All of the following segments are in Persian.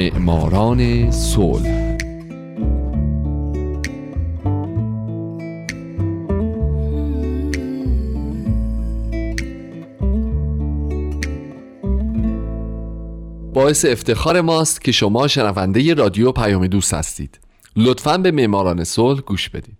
معماران صلح. باعث افتخار ماست که شما شنونده رادیو پیام دوست هستید. لطفا به معماران صلح گوش بدید.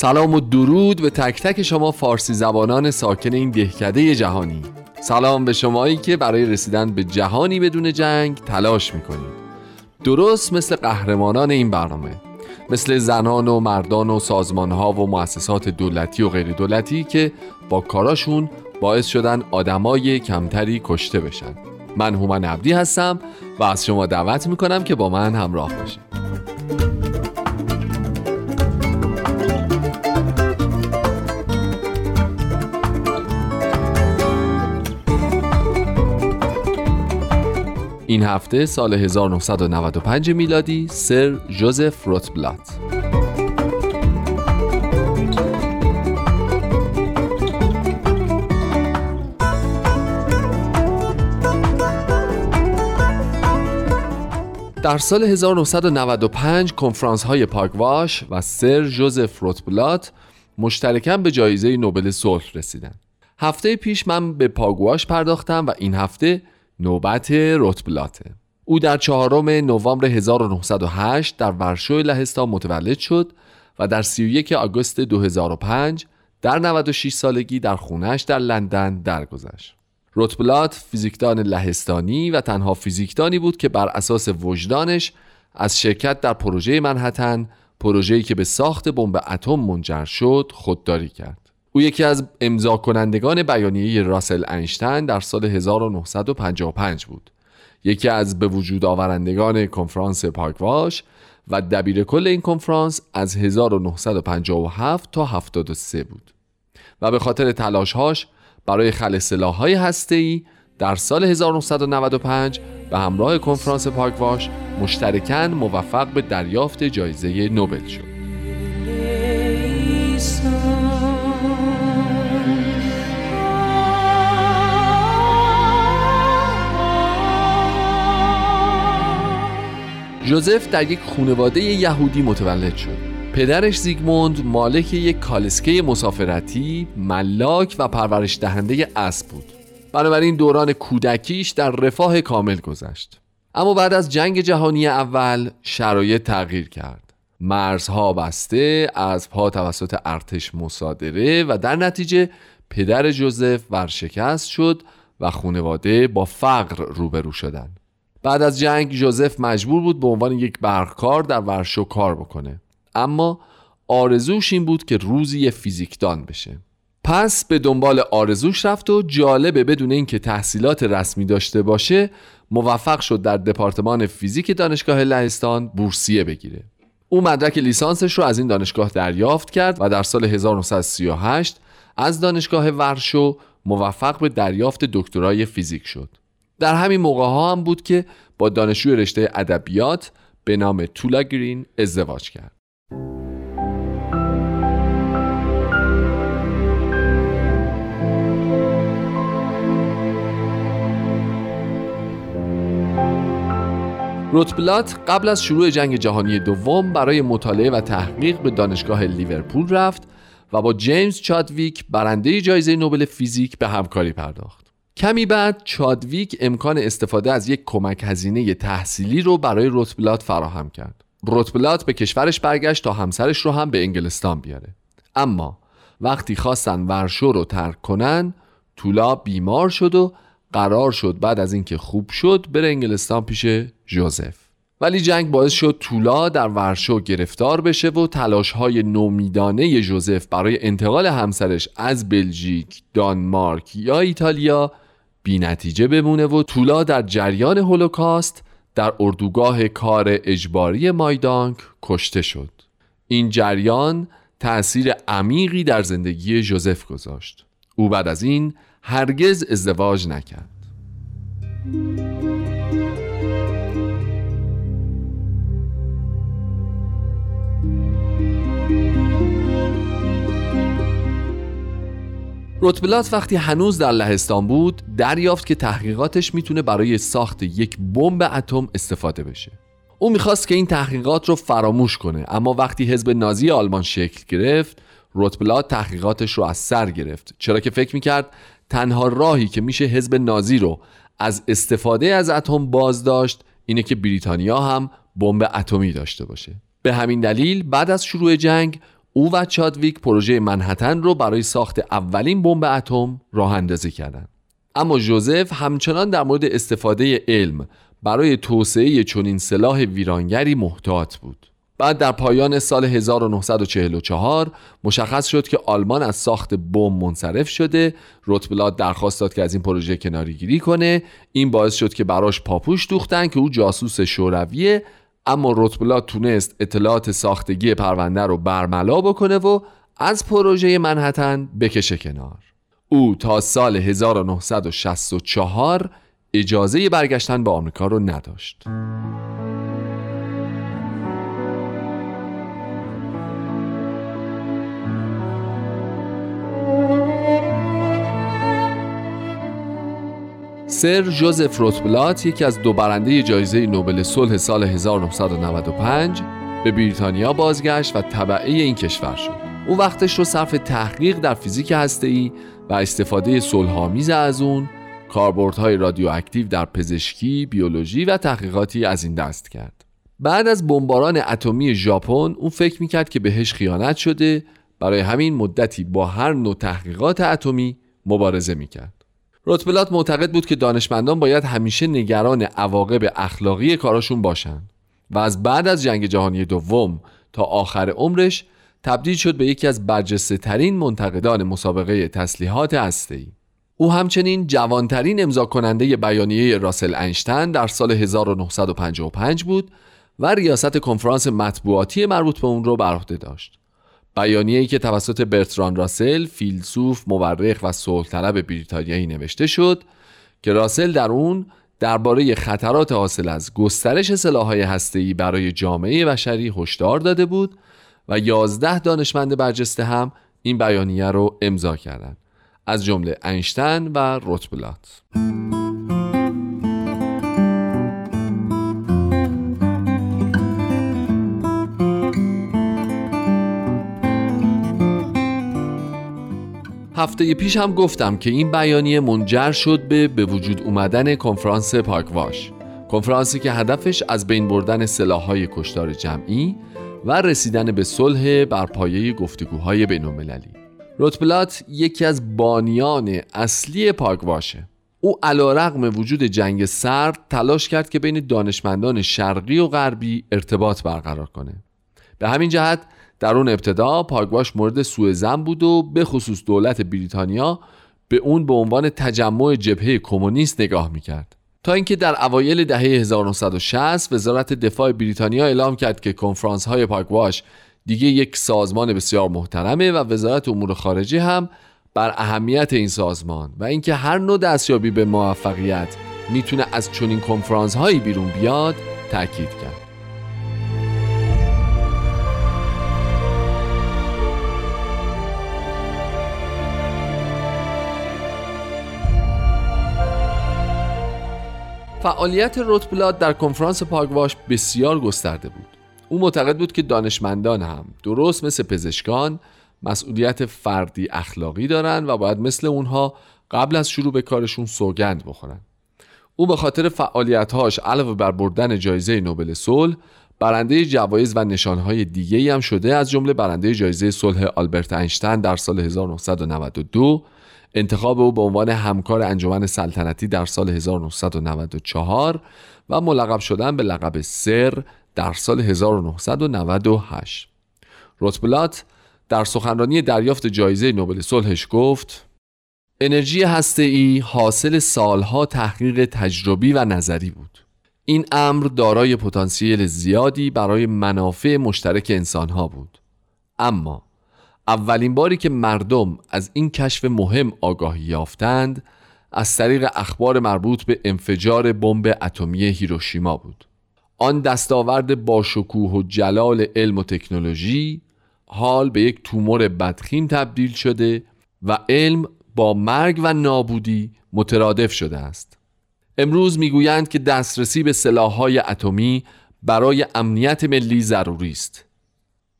سلام و درود به تک تک شما فارسی زبانان ساکن این دهکده جهانی. سلام به شمایی که برای رسیدن به جهانی بدون جنگ تلاش می‌کنید. درست مثل قهرمانان این برنامه مثل زنان و مردان و سازمان ها و مؤسسات دولتی و غیر دولتی که با کاراشون باعث شدن آدمای کمتری کشته بشن. من هومن عبدی هستم و از شما دعوت می‌کنم که با من همراه باشید. این هفته سال 1995 میلادی سر جوزف روتبلات در سال 1995 کنفرانس های پاگواش و سر جوزف روتبلات مشترکاً به جایزه نوبل صلح رسیدند. هفته پیش من به پاگواش پرداختم و این هفته نوبت روتبلاته او در چهارم نوامبر 1908 در ورشو لهستان متولد شد و در 31 آگوست 2005 در 96 سالگی در خونش در لندن درگذشت. روتبلات فیزیکدان لهستانی و تنها فیزیکدانی بود که بر اساس وجدانش از شرکت در پروژه منحتن پروژه‌ای که به ساخت بمب اتم منجر شد خودداری کرد. او یکی از امضا کنندگان بیانیه راسل اینشتین در سال 1955 بود یکی از به وجود آورندگان کنفرانس پاکواش و دبیر کل این کنفرانس از 1957 تا 73 بود و به خاطر تلاشهاش برای خل سلاح‌های هسته‌ای در سال 1995 به همراه کنفرانس پاکواش مشترکاً موفق به دریافت جایزه نوبل شد. جوزف در یک خانواده یهودی متولد شد. پدرش زیگموند مالک یک کالسکه مسافرتی ملاک و پرورش دهنده اسب بود. بنابراین دوران کودکیش در رفاه کامل گذشت. اما بعد از جنگ جهانی اول شرایط تغییر کرد. مرزها بسته از پا توسط ارتش مصادره و در نتیجه پدر جوزف ورشکست شد و خانواده با فقر روبرو شدند. بعد از جنگ جوزف مجبور بود به عنوان یک برقکار در ورشو کار بکنه. اما آرزوش این بود که روزی یه فیزیکدان بشه. پس به دنبال آرزوش رفت و جالبه بدون اینکه تحصیلات رسمی داشته باشه موفق شد در دپارتمان فیزیک دانشگاه لهستان بورسیه بگیره. او مدرک لیسانسش رو از این دانشگاه دریافت کرد و در سال 1938 از دانشگاه ورشو موفق به دریافت دکترای فیزیک شد. در همین موقع ها هم بود که با دانشجوی رشته ادبیات به نام تولا گرین ازدواج کرد روتبلات قبل از شروع جنگ جهانی دوم برای مطالعه و تحقیق به دانشگاه لیورپول رفت و با جیمز چادویک برنده جایزه نوبل فیزیک به همکاری پرداخت. کمی بعد چادویک امکان استفاده از یک کمک هزینه تحصیلی رو برای روتبلات فراهم کرد. روتبلات به کشورش برگشت تا همسرش رو هم به انگلستان بیاره. اما وقتی خواستن ورشو رو ترک کنن تولا بیمار شد و قرار شد بعد از اینکه خوب شد بره انگلستان پیش جوزف ولی جنگ باعث شد تولا در ورشو گرفتار بشه و تلاش های نومیدانه جوزف برای انتقال همسرش از بلژیک، دانمارک یا ایتالیا بی نتیجه بمونه و تولا در جریان هولوکاست در اردوگاه کار اجباری مایدانک کشته شد. این جریان تأثیر عمیقی در زندگی جوزف گذاشت. او بعد از این هرگز ازدواج نکرد. روتبلات وقتی هنوز در لهستان بود دریافت که تحقیقاتش می‌تونه برای ساخت یک بمب اتم استفاده بشه. او می‌خواست که این تحقیقات رو فراموش کنه اما وقتی حزب نازی آلمان شکل گرفت روتبلات تحقیقاتش رو از سر گرفت. چرا که فکر می‌کرد تنها راهی که میشه حزب نازی رو از استفاده از اتم باز داشت اینه که بریتانیا هم بمب اتمی داشته باشه. به همین دلیل بعد از شروع جنگ او و چادویک پروژه منحتن رو برای ساخت اولین بمب اتم راه اندازی کردند اما جوزف همچنان در مورد استفاده علم برای توسعه چنین سلاح ویرانگری محتاط بود. بعد در پایان سال 1944 مشخص شد که آلمان از ساخت بم منصرف شده روتبلات درخواست داد که از این پروژه کناری گیری کنه. این باعث شد که براش پاپوش دوختن که او جاسوس شورویه اما روتبلات تونست اطلاعات ساختگی پرونده رو برملا بکنه و از پروژه منحتن بکشه کنار. او تا سال 1964 اجازه برگشتن به آمریکا رو نداشت. سر جوزف روتبلات یکی از دو برنده جایزه نوبل صلح سال 1995 به بریتانیا بازگشت و طبعه این کشور شد او وقتش رو صرف تحقیق در فیزیک هسته‌ای و استفاده صلحآمیز از اون کاربردهای رادیواکتیو در پزشکی، بیولوژی و تحقیقاتی از این دست کرد. بعد از بمباران اتمی ژاپن او فکر می‌کرد که بهش خیانت شده برای همین مدتی با هر نوع تحقیقات اتمی مبارزه می‌کرد. روتبلات معتقد بود که دانشمندان باید همیشه نگران عواقب اخلاقی کاراشون باشند و از بعد از جنگ جهانی دوم تا آخر عمرش تبدیل شد به یکی از برجسته ترین منتقدان مسابقه تسلیحات هسته‌ای. او همچنین جوانترین امضا کننده بیانیه راسل اینشتین در سال 1955 بود و ریاست کنفرانس مطبوعاتی مربوط به اون رو بر عهده داشت. بیانیه‌ای که توسط برتران راسل فیلسوف، مورخ و صلح طلب بریتانیایی نوشته شد که راسل در اون درباره خطرات حاصل از گسترش سلاح‌های هسته‌ای برای جامعه بشری هشدار داده بود و یازده دانشمند برجسته هم این بیانیه رو امضا کردند. از جمله اینشتین و روتبلات هفته پیش هم گفتم که این بیانیه منجر شد به به وجود اومدن کنفرانس پاکواش کنفرانسی که هدفش از بین بردن سلاحهای کشتار جمعی و رسیدن به صلح بر پایه گفتگوهای بین المللی روتبلات یکی از بانیان اصلی پاکواشه او علا رقم وجود جنگ سرد تلاش کرد که بین دانشمندان شرقی و غربی ارتباط برقرار کنه. به همین جهت در اون ابتدا پاگواش مورد سوء زن بود و به خصوص دولت بریتانیا به اون به عنوان تجمع جبهه کمونیست نگاه می‌کرد. تا اینکه در اوایل دهه 1960 وزارت دفاع بریتانیا اعلام کرد که کنفرانس های پاگواش دیگه یک سازمان بسیار محترمه و وزارت امور خارجه هم بر اهمیت این سازمان و اینکه هر نوع دستیابی به موفقیت می‌تونه از چنین کنفرانس هایی بیرون بیاد تاکید کرد. فعالیت روتبلاد در کنفرانس پاگواش بسیار گسترده بود. او معتقد بود که دانشمندان هم درست مثل پزشکان مسئولیت فردی اخلاقی دارند و باید مثل اونها قبل از شروع به کارشون سوگند بخورن. او به خاطر فعالیتهاش علاوه بر بردن جایزه نوبل صلح برنده جوایز و نشانهای دیگه هم شده از جمله برنده جایزه صلح آلبرت اینشتین در سال 1992 انتخاب او به عنوان همکار انجمن سلطنتی در سال 1994 و ملقب شدن به لقب سر در سال 1998 روتبلات در سخنرانی دریافت جایزه نوبل صلحش گفت انرژی ای حاصل سالها تحقیق تجربی و نظری بود. این امر دارای پتانسیل زیادی برای منافع مشترک انسانها بود. اما اولین باری که مردم از این کشف مهم آگاهی یافتند از طریق اخبار مربوط به انفجار بمب اتمی هیروشیما بود. آن دستاورد با شکوه و جلال علم و تکنولوژی حال به یک تومور بدخیم تبدیل شده و علم با مرگ و نابودی مترادف شده است. امروز می‌گویند که دسترسی به سلاح‌های اتمی برای امنیت ملی ضروری است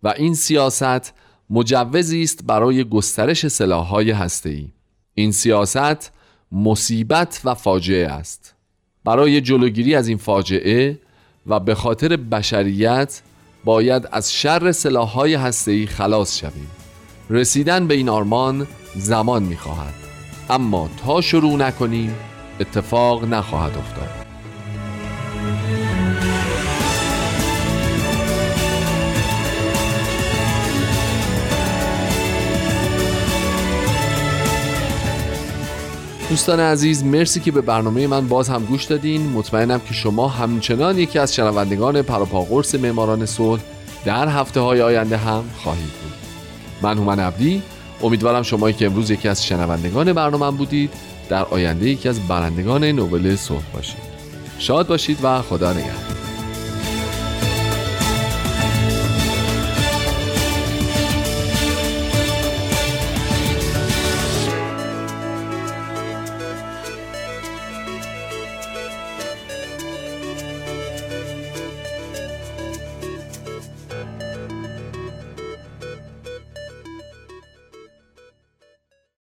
و این سیاست مجوزی است برای گسترش سلاح‌های هسته‌ای. این سیاست مصیبت و فاجعه است. برای جلوگیری از این فاجعه و به خاطر بشریت باید از شر سلاح‌های هسته‌ای خلاص شویم. رسیدن به این آرمان زمان می‌خواهد. اما تا شروع نکنیم اتفاق نخواهد افتاد. دوستان عزیز مرسی که به برنامه من باز هم گوش دادین. مطمئنم که شما همچنان یکی از شنوندگان پروپاگورس معماران صلح در هفته های آینده هم خواهید بود. من هومن عبدی. امیدوارم شما که امروز یکی از شنوندگان برنامه بودید در آینده یکی از برندگان نوبل صلح باشید. شاد باشید و خدا نگهدار.